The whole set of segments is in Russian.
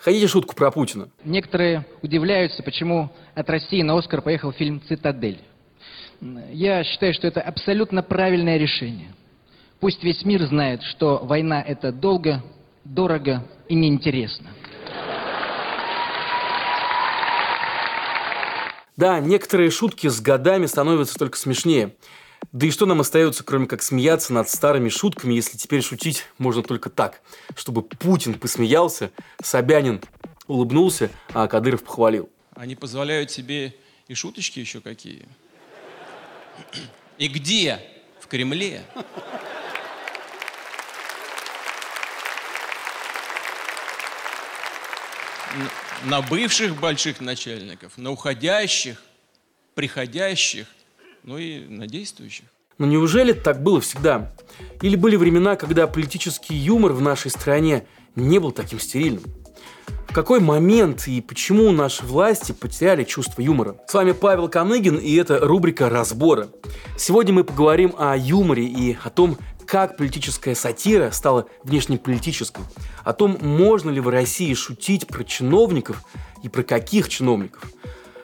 Хотите шутку про Путина? Некоторые удивляются, почему от России на Оскар поехал фильм «Цитадель». Я считаю, что это абсолютно правильное решение. Пусть весь мир знает, что война – это долго, дорого и неинтересно. Да, некоторые шутки с годами становятся только смешнее. Да и что нам остается, кроме как смеяться над старыми шутками, если теперь шутить можно только так, чтобы Путин посмеялся, Собянин улыбнулся, а Кадыров похвалил. Они позволяют себе и шуточки еще какие. И где? В Кремле. на бывших больших начальников, на уходящих, приходящих, ну и на действующих. Но неужели так было всегда? Или были времена, когда политический юмор в нашей стране не был таким стерильным? В какой момент и почему наши власти потеряли чувство юмора? С вами Павел Коныгин, и это рубрика «Разборы». Сегодня мы поговорим о юморе и о том, как политическая сатира стала внешнеполитической, о том, можно ли в России шутить про чиновников и про каких чиновников.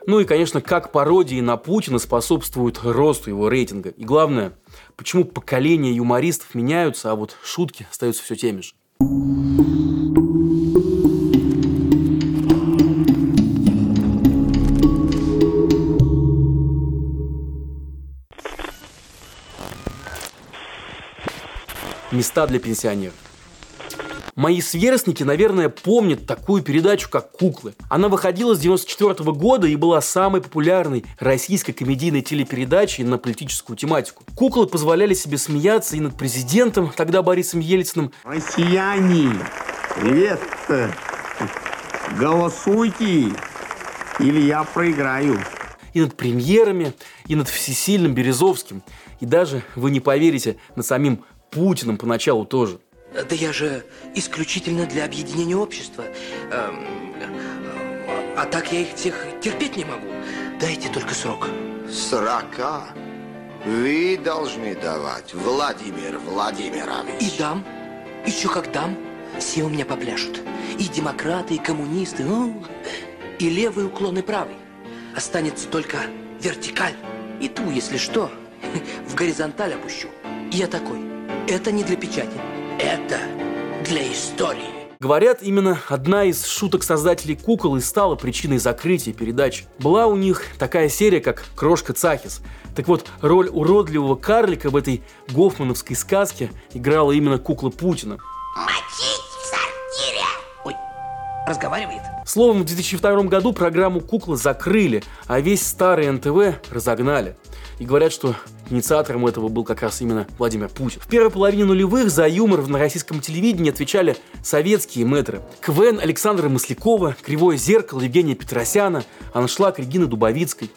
Ну и, конечно, как пародии на Путина способствуют росту его рейтинга. И главное, почему поколения юмористов меняются, а вот шутки остаются все теми же. места для пенсионеров. Мои сверстники, наверное, помнят такую передачу, как «Куклы». Она выходила с 94 года и была самой популярной российской комедийной телепередачей на политическую тематику. «Куклы» позволяли себе смеяться и над президентом, тогда Борисом Ельциным. Россияне, привет! Голосуйте, или я проиграю. И над премьерами, и над всесильным Березовским. И даже, вы не поверите, над самим Путиным поначалу тоже. Да я же исключительно для объединения общества. Эм, а так я их всех терпеть не могу. Дайте только срок. Срока вы должны давать, Владимир Владимирович. И дам. Еще как дам. Все у меня попляшут. И демократы, и коммунисты, ну, и левый уклон, и правый. Останется только вертикаль. И ту, если что, в горизонталь опущу. Я такой. Это не для печати. Это для истории. Говорят, именно одна из шуток создателей «Кукол» и стала причиной закрытия передачи. Была у них такая серия, как «Крошка Цахис». Так вот, роль уродливого карлика в этой гофмановской сказке играла именно кукла Путина. Мочить в сортире! Ой, разговаривает. Словом, в 2002 году программу «Кукла» закрыли, а весь старый НТВ разогнали. И говорят, что инициатором этого был как раз именно Владимир Путин. В первой половине нулевых за юмор на российском телевидении отвечали советские мэтры. КВН Александра Маслякова, Кривое зеркало Евгения Петросяна, Аншлаг Регины Дубовицкой.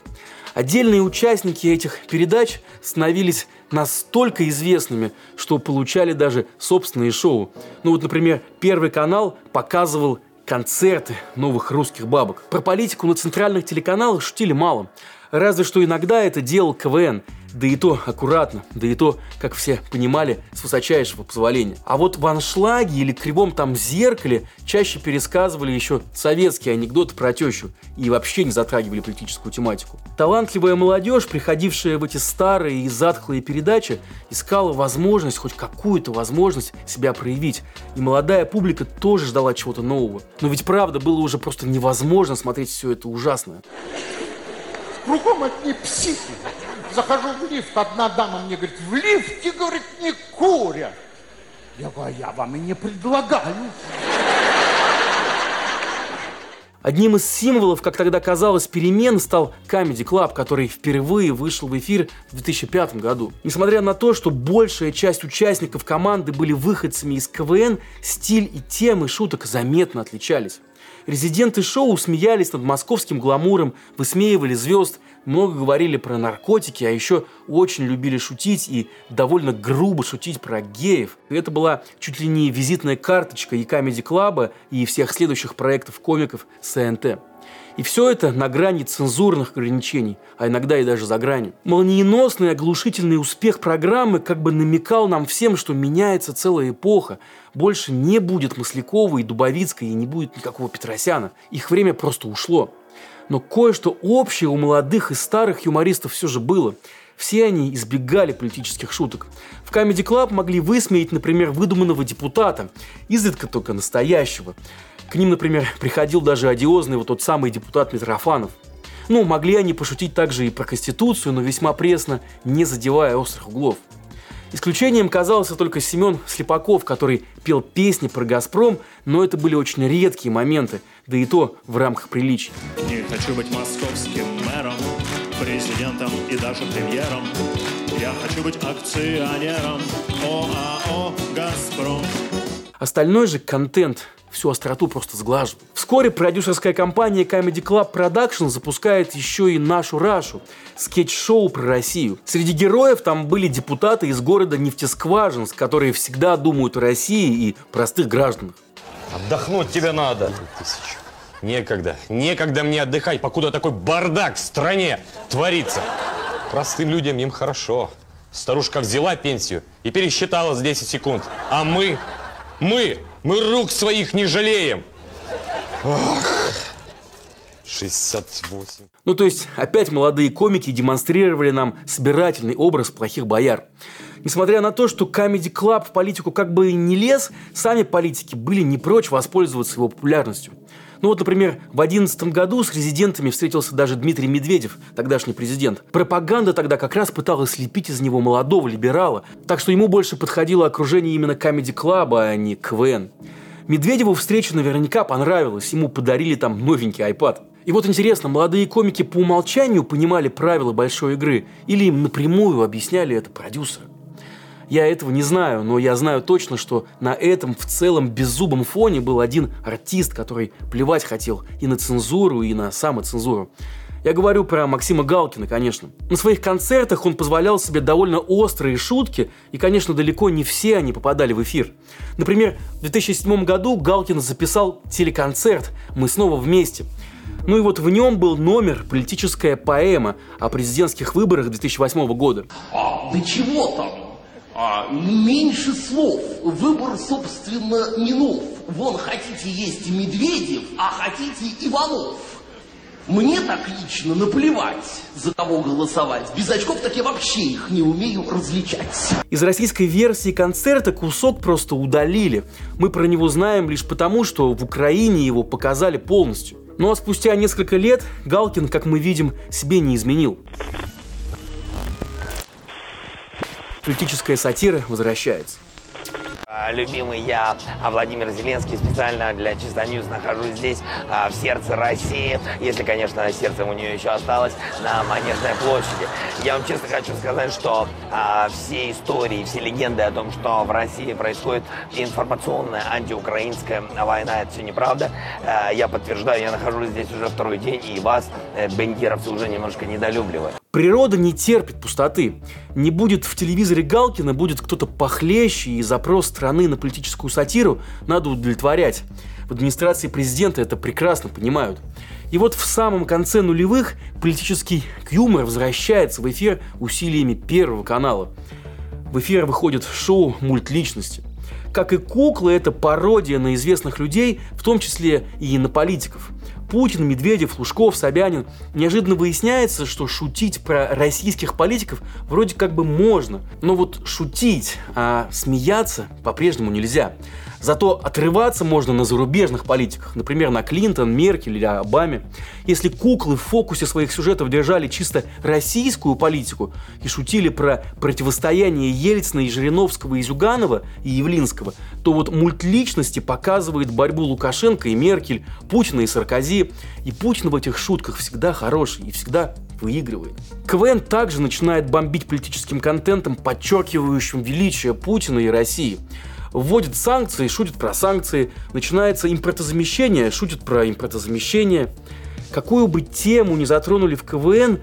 Отдельные участники этих передач становились настолько известными, что получали даже собственные шоу. Ну вот, например, Первый канал показывал концерты новых русских бабок. Про политику на центральных телеканалах шутили мало. Разве что иногда это делал КВН, да и то аккуратно, да и то, как все понимали, с высочайшего позволения. А вот в аншлаге или кривом там зеркале чаще пересказывали еще советские анекдоты про тещу и вообще не затрагивали политическую тематику. Талантливая молодежь, приходившая в эти старые и затхлые передачи, искала возможность, хоть какую-то возможность себя проявить. И молодая публика тоже ждала чего-то нового. Но ведь правда было уже просто невозможно смотреть все это ужасное. Кругом одни психи. Захожу в лифт, одна дама мне говорит, в лифте, говорит, не курят. Я говорю, «А я вам и не предлагаю. Одним из символов, как тогда казалось, перемен стал Comedy Club, который впервые вышел в эфир в 2005 году. Несмотря на то, что большая часть участников команды были выходцами из КВН, стиль и темы шуток заметно отличались. Резиденты шоу смеялись над московским гламуром, высмеивали звезд, много говорили про наркотики, а еще очень любили шутить и довольно грубо шутить про геев. это была чуть ли не визитная карточка и Comedy Club, и всех следующих проектов комиков СНТ. И все это на грани цензурных ограничений, а иногда и даже за гранью. Молниеносный оглушительный успех программы как бы намекал нам всем, что меняется целая эпоха. Больше не будет Маслякова и Дубовицкой, и не будет никакого Петросяна. Их время просто ушло. Но кое-что общее у молодых и старых юмористов все же было. Все они избегали политических шуток. В Comedy Club могли высмеять, например, выдуманного депутата, изредка только настоящего. К ним, например, приходил даже одиозный вот тот самый депутат Митрофанов. Ну, могли они пошутить также и про Конституцию, но весьма пресно, не задевая острых углов. Исключением казался только Семен Слепаков, который пел песни про «Газпром», но это были очень редкие моменты, да и то в рамках приличий. Не хочу быть московским мэром, президентом и даже премьером. Я хочу быть акционером ОАО «Газпром». Остальной же контент всю остроту просто сглаживал. Вскоре продюсерская компания Comedy Club Production запускает еще и нашу Рашу – скетч-шоу про Россию. Среди героев там были депутаты из города Нефтескважинск, которые всегда думают о России и простых гражданах. Отдохнуть тебе надо. Некогда. Некогда мне отдыхать, покуда такой бардак в стране творится. Простым людям им хорошо. Старушка взяла пенсию и пересчитала за 10 секунд. А мы, мы, мы рук своих не жалеем. Ох. 68. Ну, то есть, опять молодые комики демонстрировали нам собирательный образ плохих бояр. Несмотря на то, что Comedy Club в политику как бы не лез, сами политики были не прочь воспользоваться его популярностью. Ну вот, например, в 2011 году с резидентами встретился даже Дмитрий Медведев, тогдашний президент. Пропаганда тогда как раз пыталась слепить из него молодого либерала, так что ему больше подходило окружение именно Club, а не КВН. Медведеву встреча наверняка понравилась, ему подарили там новенький iPad. И вот интересно, молодые комики по умолчанию понимали правила большой игры или им напрямую объясняли это продюсеры? Я этого не знаю, но я знаю точно, что на этом в целом беззубом фоне был один артист, который плевать хотел и на цензуру, и на самоцензуру. Я говорю про Максима Галкина, конечно. На своих концертах он позволял себе довольно острые шутки, и, конечно, далеко не все они попадали в эфир. Например, в 2007 году Галкин записал телеконцерт «Мы снова вместе». Ну и вот в нем был номер «Политическая поэма» о президентских выборах 2008 года. А, да чего там? А, меньше слов. Выбор, собственно, не нов. Вон хотите есть Медведев, а хотите Иванов. Мне так лично наплевать, за кого голосовать. Без очков так я вообще их не умею различать. Из российской версии концерта кусок просто удалили. Мы про него знаем лишь потому, что в Украине его показали полностью. Ну а спустя несколько лет Галкин, как мы видим, себе не изменил. Политическая сатира возвращается. Любимый я, а Владимир Зеленский, специально для Чисто News нахожусь здесь, а, в сердце России, если, конечно, сердце у нее еще осталось, на Манежной площади. Я вам честно хочу сказать, что а, все истории, все легенды о том, что в России происходит информационная антиукраинская война, это все неправда. А, я подтверждаю, я нахожусь здесь уже второй день, и вас, э, бендеровцы, уже немножко недолюбливают. Природа не терпит пустоты. Не будет в телевизоре Галкина, будет кто-то похлеще, и запрос страны на политическую сатиру надо удовлетворять. В администрации президента это прекрасно понимают. И вот в самом конце нулевых политический юмор возвращается в эфир усилиями Первого канала. В эфир выходит шоу «Мультличности». Как и куклы, это пародия на известных людей, в том числе и на политиков. Путин, Медведев, Лужков, Собянин. Неожиданно выясняется, что шутить про российских политиков вроде как бы можно. Но вот шутить, а смеяться по-прежнему нельзя. Зато отрываться можно на зарубежных политиках, например, на Клинтон, Меркель или Обаме. Если куклы в фокусе своих сюжетов держали чисто российскую политику и шутили про противостояние Ельцина и Жириновского и Зюганова и Явлинского, то вот мультличности показывает борьбу Лукашенко и Меркель, Путина и Саркози. И Путин в этих шутках всегда хороший и всегда выигрывает. КВН также начинает бомбить политическим контентом, подчеркивающим величие Путина и России вводит санкции, шутит про санкции, начинается импортозамещение, шутит про импортозамещение. Какую бы тему ни затронули в КВН,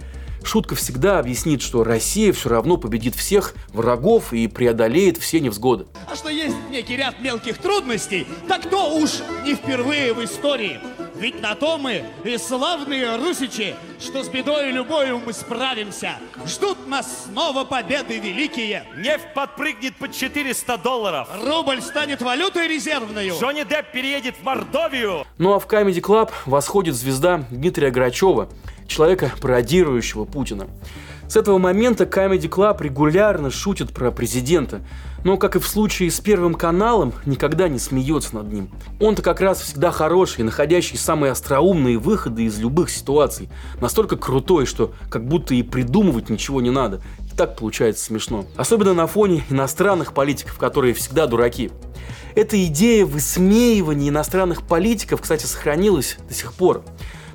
Шутка всегда объяснит, что Россия все равно победит всех врагов и преодолеет все невзгоды. А что есть некий ряд мелких трудностей, так то уж не впервые в истории. Ведь на то мы и славные русичи, что с бедой любою мы справимся. Ждут нас снова победы великие. Нефть подпрыгнет под 400 долларов. Рубль станет валютой резервной. Джонни Депп переедет в Мордовию. Ну а в Comedy Club восходит звезда Дмитрия Грачева, человека, пародирующего Путина. С этого момента Comedy Club регулярно шутит про президента, но, как и в случае с Первым каналом, никогда не смеется над ним. Он-то как раз всегда хороший, находящий самые остроумные выходы из любых ситуаций. Настолько крутой, что как будто и придумывать ничего не надо. И так получается смешно. Особенно на фоне иностранных политиков, которые всегда дураки. Эта идея высмеивания иностранных политиков, кстати, сохранилась до сих пор.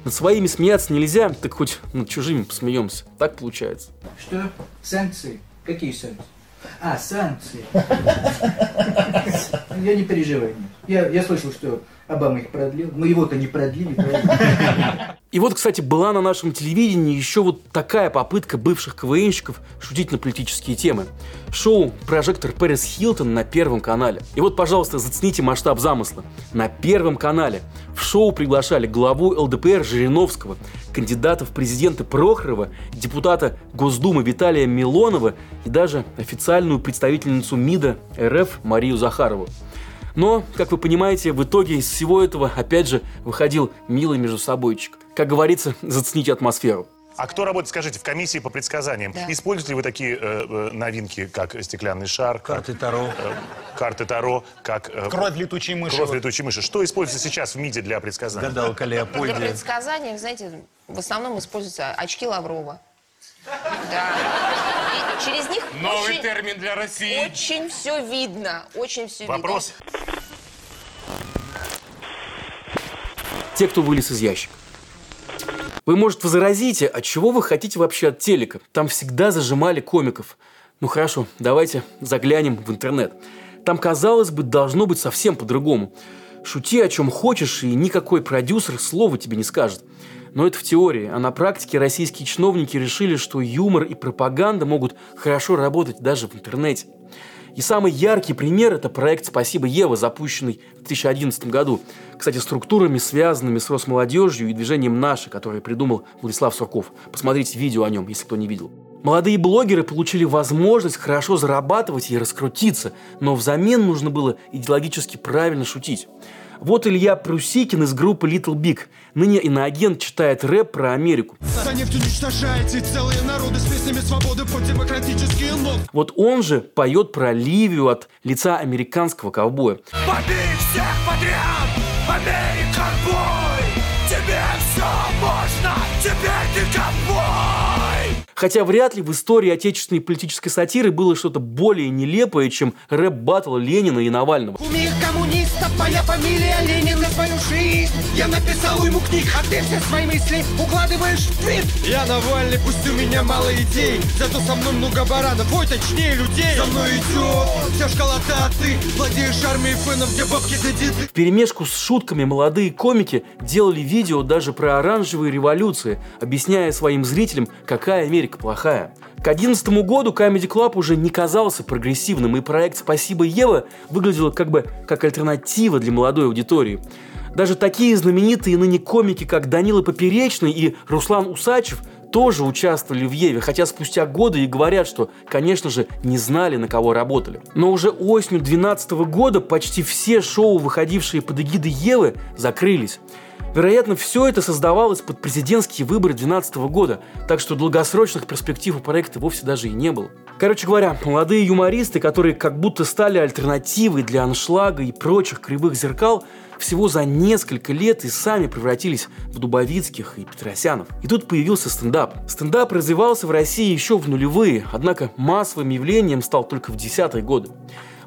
Над своими смеяться нельзя, так хоть над чужими посмеемся. Так получается. Что? Санкции? Какие санкции? А, санкции. Я не переживаю. Я, я слышал, что Обама их продлил. Мы его-то не продлили. И вот, кстати, была на нашем телевидении еще вот такая попытка бывших КВНщиков шутить на политические темы. Шоу «Прожектор Пэрис Хилтон» на Первом канале. И вот, пожалуйста, зацените масштаб замысла. На Первом канале в шоу приглашали главу ЛДПР Жириновского, кандидата в президенты Прохорова, депутата Госдумы Виталия Милонова и даже официальную представительницу МИДа РФ Марию Захарову. Но, как вы понимаете, в итоге из всего этого, опять же, выходил милый между собойчик. Как говорится, зацените атмосферу. А кто работает, скажите, в комиссии по предсказаниям? Да. Используете ли вы такие э, э, новинки, как стеклянный шар? Карты Таро. карты Таро, как... э, Кровь летучей мыши. Кровь летучей мыши. Что используется сейчас в МИДе для предсказаний? Гадалка Для Леопольдия. предсказаний, знаете, в основном используются очки Лаврова. Да. И через них Новый очень, термин для России. очень все видно. Очень все Вопрос? Те, кто вылез из ящика. Вы, может, возразите, от чего вы хотите вообще от телека? Там всегда зажимали комиков. Ну хорошо, давайте заглянем в интернет. Там, казалось бы, должно быть совсем по-другому. Шути о чем хочешь, и никакой продюсер слова тебе не скажет. Но это в теории, а на практике российские чиновники решили, что юмор и пропаганда могут хорошо работать даже в интернете. И самый яркий пример – это проект «Спасибо, Ева», запущенный в 2011 году. Кстати, структурами, связанными с Росмолодежью и движением «Наши», которое придумал Владислав Сурков. Посмотрите видео о нем, если кто не видел. Молодые блогеры получили возможность хорошо зарабатывать и раскрутиться, но взамен нужно было идеологически правильно шутить. Вот Илья Прусикин из группы Little Big. Ныне иноагент читает рэп про Америку. За нефть уничтожаете целые народы с песнями свободы под демократические нот. Вот он же поет про Ливию от лица американского ковбоя. Побей всех подряд, Американ бой! Тебе все можно, теперь ты ковбой! Хотя вряд ли в истории отечественной политической сатиры было что-то более нелепое, чем рэп-баттл Ленина и Навального. Кумир коммунистов, моя фамилия Ленин на свою жизнь. Я написал ему книг, а ты все свои мысли укладываешь в твит Я Навальный, пусть у меня мало идей. Зато со мной много баранов, ой, точнее людей. За мной идет вся школота, а ты Владеешь армией фенов, где бабки да деды. В перемешку с шутками молодые комики делали видео даже про оранжевые революции, объясняя своим зрителям, какая Америка плохая. К 2011 году Comedy Club уже не казался прогрессивным, и проект «Спасибо, Ева» выглядел как бы как альтернатива для молодой аудитории. Даже такие знаменитые ныне комики, как Данила Поперечный и Руслан Усачев, тоже участвовали в Еве, хотя спустя годы и говорят, что, конечно же, не знали, на кого работали. Но уже осенью 2012 года почти все шоу, выходившие под эгидой Евы, закрылись. Вероятно, все это создавалось под президентские выборы 2012 года, так что долгосрочных перспектив у проекта вовсе даже и не было. Короче говоря, молодые юмористы, которые как будто стали альтернативой для аншлага и прочих кривых зеркал, всего за несколько лет и сами превратились в Дубовицких и Петросянов. И тут появился стендап. Стендап развивался в России еще в нулевые, однако массовым явлением стал только в десятые годы.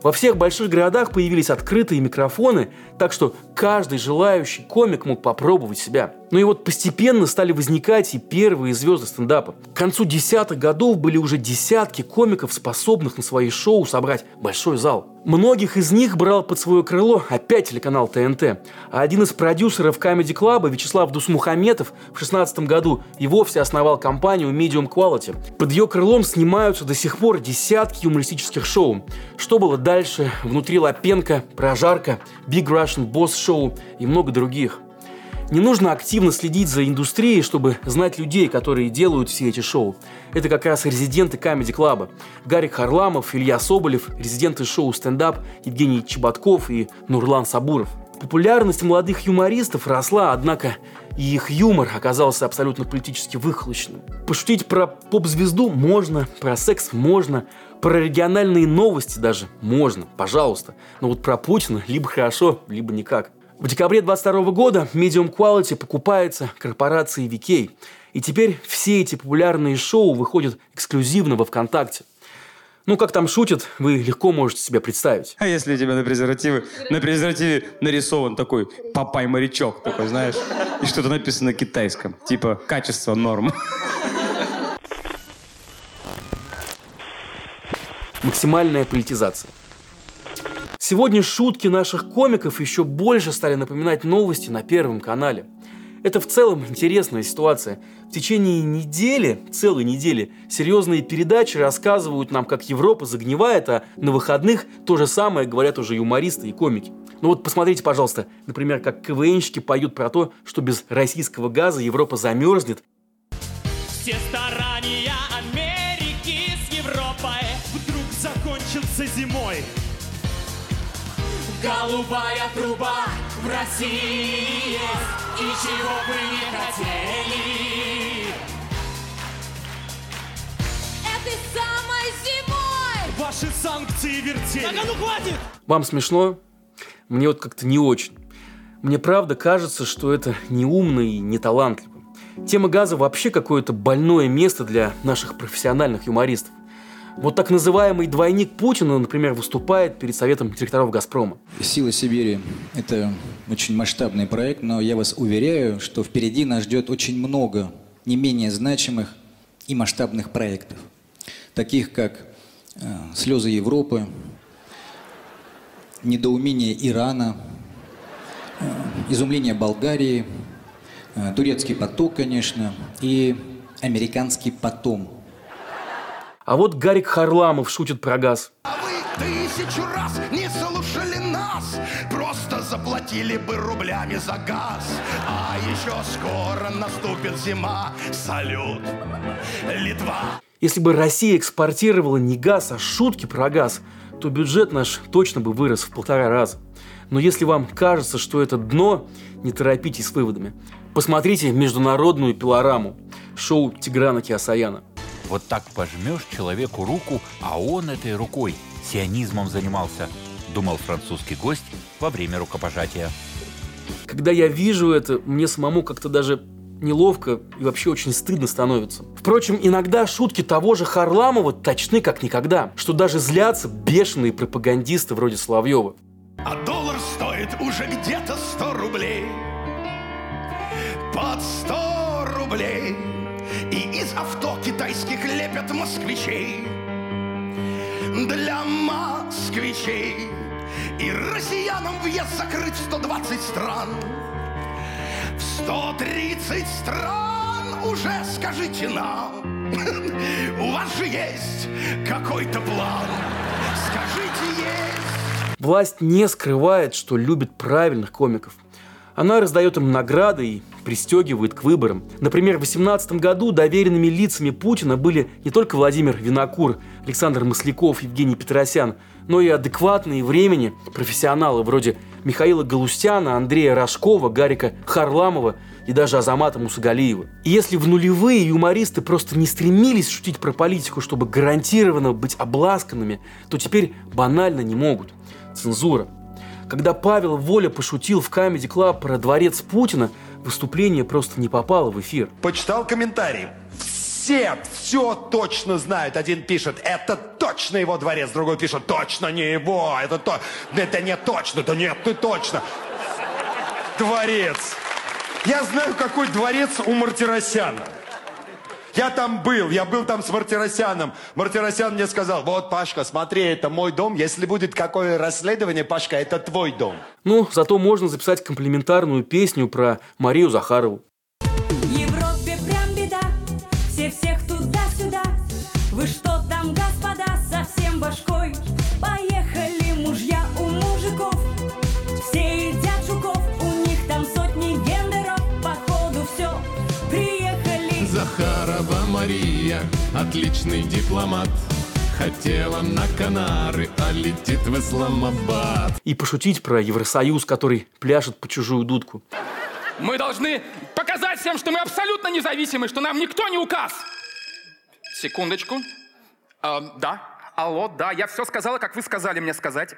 Во всех больших городах появились открытые микрофоны, так что каждый желающий комик мог попробовать себя. Ну и вот постепенно стали возникать и первые звезды стендапа. К концу десятых годов были уже десятки комиков, способных на свои шоу собрать большой зал. Многих из них брал под свое крыло опять телеканал ТНТ. А один из продюсеров Comedy Club, Вячеслав Дусмухаметов, в 16 году и вовсе основал компанию Medium Quality. Под ее крылом снимаются до сих пор десятки юмористических шоу. Что было дальше? Внутри Лапенко, Прожарка, Big Russian Boss Show и много других. Не нужно активно следить за индустрией, чтобы знать людей, которые делают все эти шоу. Это как раз резиденты Comedy Club а. Гарик Харламов, Илья Соболев, резиденты шоу «Стендап» Евгений Чеботков и Нурлан Сабуров. Популярность молодых юмористов росла, однако и их юмор оказался абсолютно политически выхолощенным. Пошутить про поп-звезду можно, про секс можно, про региональные новости даже можно, пожалуйста. Но вот про Путина либо хорошо, либо никак. В декабре 22 года Medium Quality покупается корпорацией VK. И теперь все эти популярные шоу выходят эксклюзивно во ВКонтакте. Ну, как там шутят, вы легко можете себе представить. А если у тебя на презервативе, на презервативе нарисован такой папай-морячок, такой, знаешь, и что-то написано на китайском, типа качество норм. Максимальная политизация. Сегодня шутки наших комиков еще больше стали напоминать новости на Первом канале. Это в целом интересная ситуация. В течение недели, целой недели, серьезные передачи рассказывают нам, как Европа загнивает, а на выходных то же самое говорят уже юмористы и комики. Ну вот посмотрите, пожалуйста, например, как КВНщики поют про то, что без российского газа Европа замерзнет. Все старания Америки с Европой вдруг закончатся зимой. Голубая труба в России есть, и чего бы не хотели. Этой самой зимой ваши санкции вертели. Так, а ну хватит! Вам смешно? Мне вот как-то не очень. Мне правда кажется, что это неумно и не талантливо. Тема газа вообще какое-то больное место для наших профессиональных юмористов. Вот так называемый двойник Путина, например, выступает перед Советом директоров «Газпрома». «Сила Сибири» — это очень масштабный проект, но я вас уверяю, что впереди нас ждет очень много не менее значимых и масштабных проектов, таких как э, «Слезы Европы», «Недоумение Ирана», э, «Изумление Болгарии», э, «Турецкий поток», конечно, и «Американский потом», а вот Гарик Харламов шутит про газ. А вы тысячу раз не слушали нас, просто заплатили бы рублями за газ. А еще скоро наступит зима. Салют, Литва. Если бы Россия экспортировала не газ, а шутки про газ, то бюджет наш точно бы вырос в полтора раза. Но если вам кажется, что это дно, не торопитесь с выводами. Посмотрите международную пилораму. Шоу Тиграна Киасаяна – вот так пожмешь человеку руку, а он этой рукой сионизмом занимался, думал французский гость во время рукопожатия. Когда я вижу это, мне самому как-то даже неловко и вообще очень стыдно становится. Впрочем, иногда шутки того же Харламова точны как никогда, что даже злятся бешеные пропагандисты вроде Соловьева. А доллар стоит уже где-то 100 рублей. Китайских лепят москвичей. Для москвичей И россиянам въезд закрыть в 120 стран. В 130 стран уже скажите нам. У вас же есть какой-то план. Скажите, есть. Власть не скрывает, что любит правильных комиков. Она раздает им награды и пристегивает к выборам. Например, в 2018 году доверенными лицами Путина были не только Владимир Винокур, Александр Масляков, Евгений Петросян, но и адекватные времени профессионалы вроде Михаила Галустяна, Андрея Рожкова, Гарика Харламова и даже Азамата Мусагалиева. И если в нулевые юмористы просто не стремились шутить про политику, чтобы гарантированно быть обласканными, то теперь банально не могут. Цензура. Когда Павел Воля пошутил в Comedy Club про дворец Путина, выступление просто не попало в эфир. Почитал комментарии. Все все точно знают. Один пишет, это точно его дворец, другой пишет, точно не его, это то, это не точно, да нет, ты точно. Дворец. Я знаю, какой дворец у Мартиросяна. Я там был, я был там с Мартиросяном. Мартиросян мне сказал, вот, Пашка, смотри, это мой дом. Если будет какое расследование, Пашка, это твой дом. Ну, зато можно записать комплементарную песню про Марию Захарову. Европе прям беда, все всех туда-сюда. Вы что там, господа, совсем башкой? Мария, отличный дипломат. Хотела на Канары, а летит в Исламабад. И пошутить про Евросоюз, который пляшет по чужую дудку. Мы должны показать всем, что мы абсолютно независимы, что нам никто не указ. Секундочку. А, да. Алло, да, я все сказала, как вы сказали мне сказать.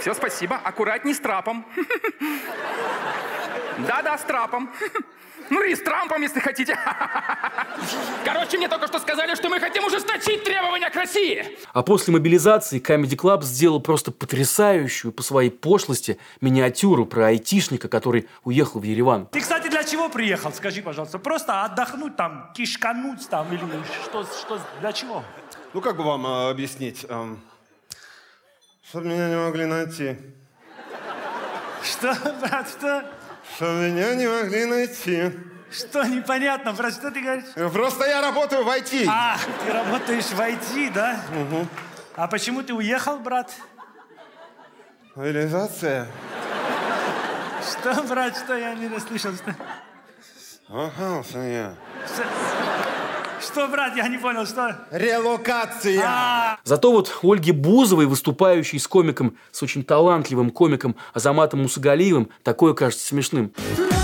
Все, спасибо. Аккуратней с трапом. Да-да, с трапом. Ну и с Трампом, если хотите. Короче, мне только что сказали, что мы хотим ужесточить требования к России. А после мобилизации Comedy Club сделал просто потрясающую по своей пошлости миниатюру про айтишника, который уехал в Ереван. Ты, кстати, для чего приехал? Скажи, пожалуйста. Просто отдохнуть там, кишкануть там или что, что для чего? Ну, как бы вам э, объяснить? чтобы меня не могли найти. Что, брат, что? Чтобы меня не могли найти. Что непонятно, про что ты говоришь? Просто я работаю в IT. А, ты работаешь в IT, да? А почему ты уехал, брат? Мобилизация. Что, брат, что я не расслышал? Что, Охался я. что, что, брат, я не понял, что? Релокация. А, Зато вот Ольге Бузовой, выступающей с комиком, с очень талантливым комиком Азаматом Мусагалиевым, такое кажется смешным. Границы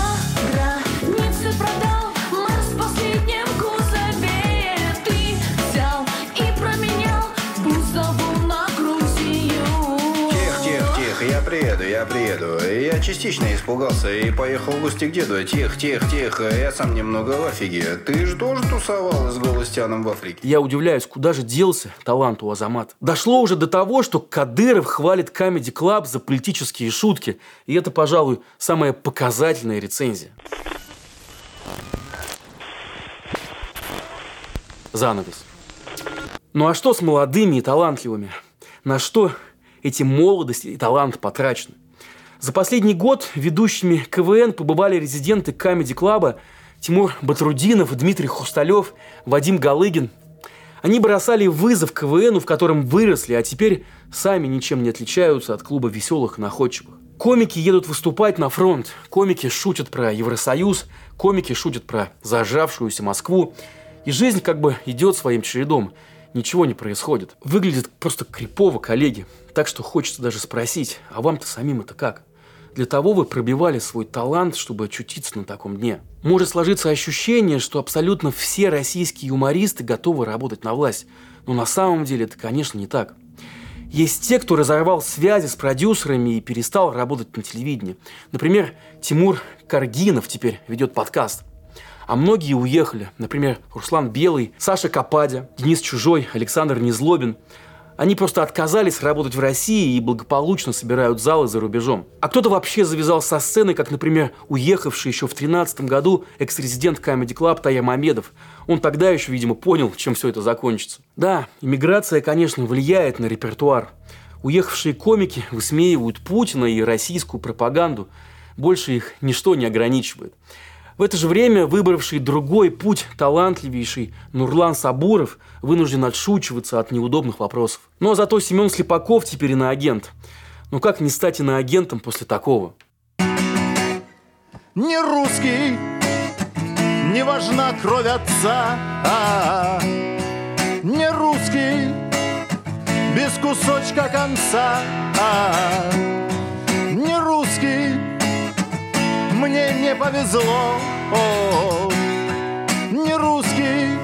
частично испугался и поехал в гости к деду. Тихо, тихо, тихо, я сам немного в офиге. Ты же тоже тусовал с Голостяном в Африке? Я удивляюсь, куда же делся талант у Азамата. Дошло уже до того, что Кадыров хвалит Comedy Club за политические шутки. И это, пожалуй, самая показательная рецензия. Занавес. Ну а что с молодыми и талантливыми? На что эти молодость и талант потрачены? За последний год ведущими КВН побывали резиденты Comedy Клаба Тимур Батрудинов, Дмитрий Хрусталев, Вадим Галыгин. Они бросали вызов КВНу, в котором выросли, а теперь сами ничем не отличаются от клуба веселых находчивых. Комики едут выступать на фронт, комики шутят про Евросоюз, комики шутят про зажавшуюся Москву. И жизнь как бы идет своим чередом. Ничего не происходит. Выглядит просто крипово, коллеги. Так что хочется даже спросить, а вам-то самим это как? Для того вы пробивали свой талант, чтобы очутиться на таком дне. Может сложиться ощущение, что абсолютно все российские юмористы готовы работать на власть. Но на самом деле это, конечно, не так. Есть те, кто разорвал связи с продюсерами и перестал работать на телевидении. Например, Тимур Каргинов теперь ведет подкаст. А многие уехали. Например, Руслан Белый, Саша Кападя, Денис Чужой, Александр Незлобин. Они просто отказались работать в России и благополучно собирают залы за рубежом. А кто-то вообще завязал со сцены, как, например, уехавший еще в 2013 году экс-резидент Comedy Club Тая Мамедов. Он тогда еще, видимо, понял, чем все это закончится. Да, иммиграция, конечно, влияет на репертуар. Уехавшие комики высмеивают Путина и российскую пропаганду. Больше их ничто не ограничивает. В это же время выбравший другой путь талантливейший Нурлан Сабуров вынужден отшучиваться от неудобных вопросов. Но зато Семен Слепаков теперь иноагент. Ну как не стать иноагентом после такого? Не русский, не важна кровь отца, а, не русский, без кусочка конца, а, не мне не повезло, о, не русский,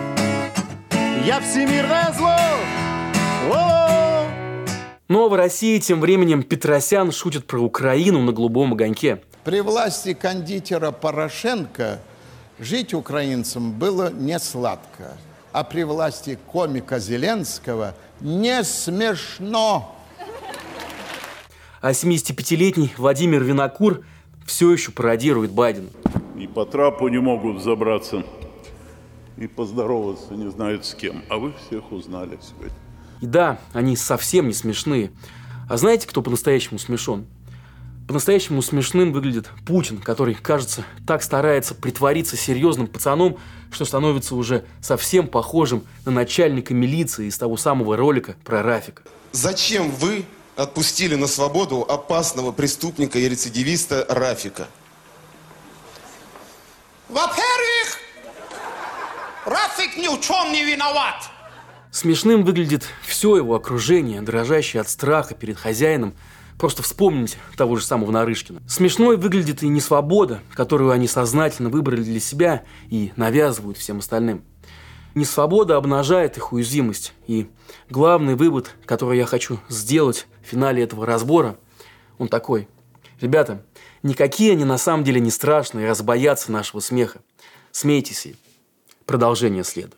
я всемирное зло. О, Но в России тем временем Петросян шутит про Украину на голубом огоньке. При власти кондитера Порошенко жить украинцам было не сладко, а при власти комика Зеленского не смешно. А 75-летний Владимир Винокур все еще пародирует Байдена. и по трапу не могут забраться, и поздороваться не знают с кем. А вы всех узнали сегодня. И да, они совсем не смешные. А знаете, кто по-настоящему смешон? По-настоящему смешным выглядит Путин, который, кажется, так старается притвориться серьезным пацаном, что становится уже совсем похожим на начальника милиции из того самого ролика про Рафика. Зачем вы отпустили на свободу опасного преступника и рецидивиста Рафика? Во-первых, Рафик ни в чем не виноват. Смешным выглядит все его окружение, дрожащее от страха перед хозяином. Просто вспомните того же самого Нарышкина. Смешной выглядит и несвобода, которую они сознательно выбрали для себя и навязывают всем остальным. Несвобода обнажает их уязвимость. И главный вывод, который я хочу сделать в финале этого разбора, он такой. Ребята, никакие они на самом деле не страшные, раз боятся нашего смеха. Смейтесь и продолжение следует.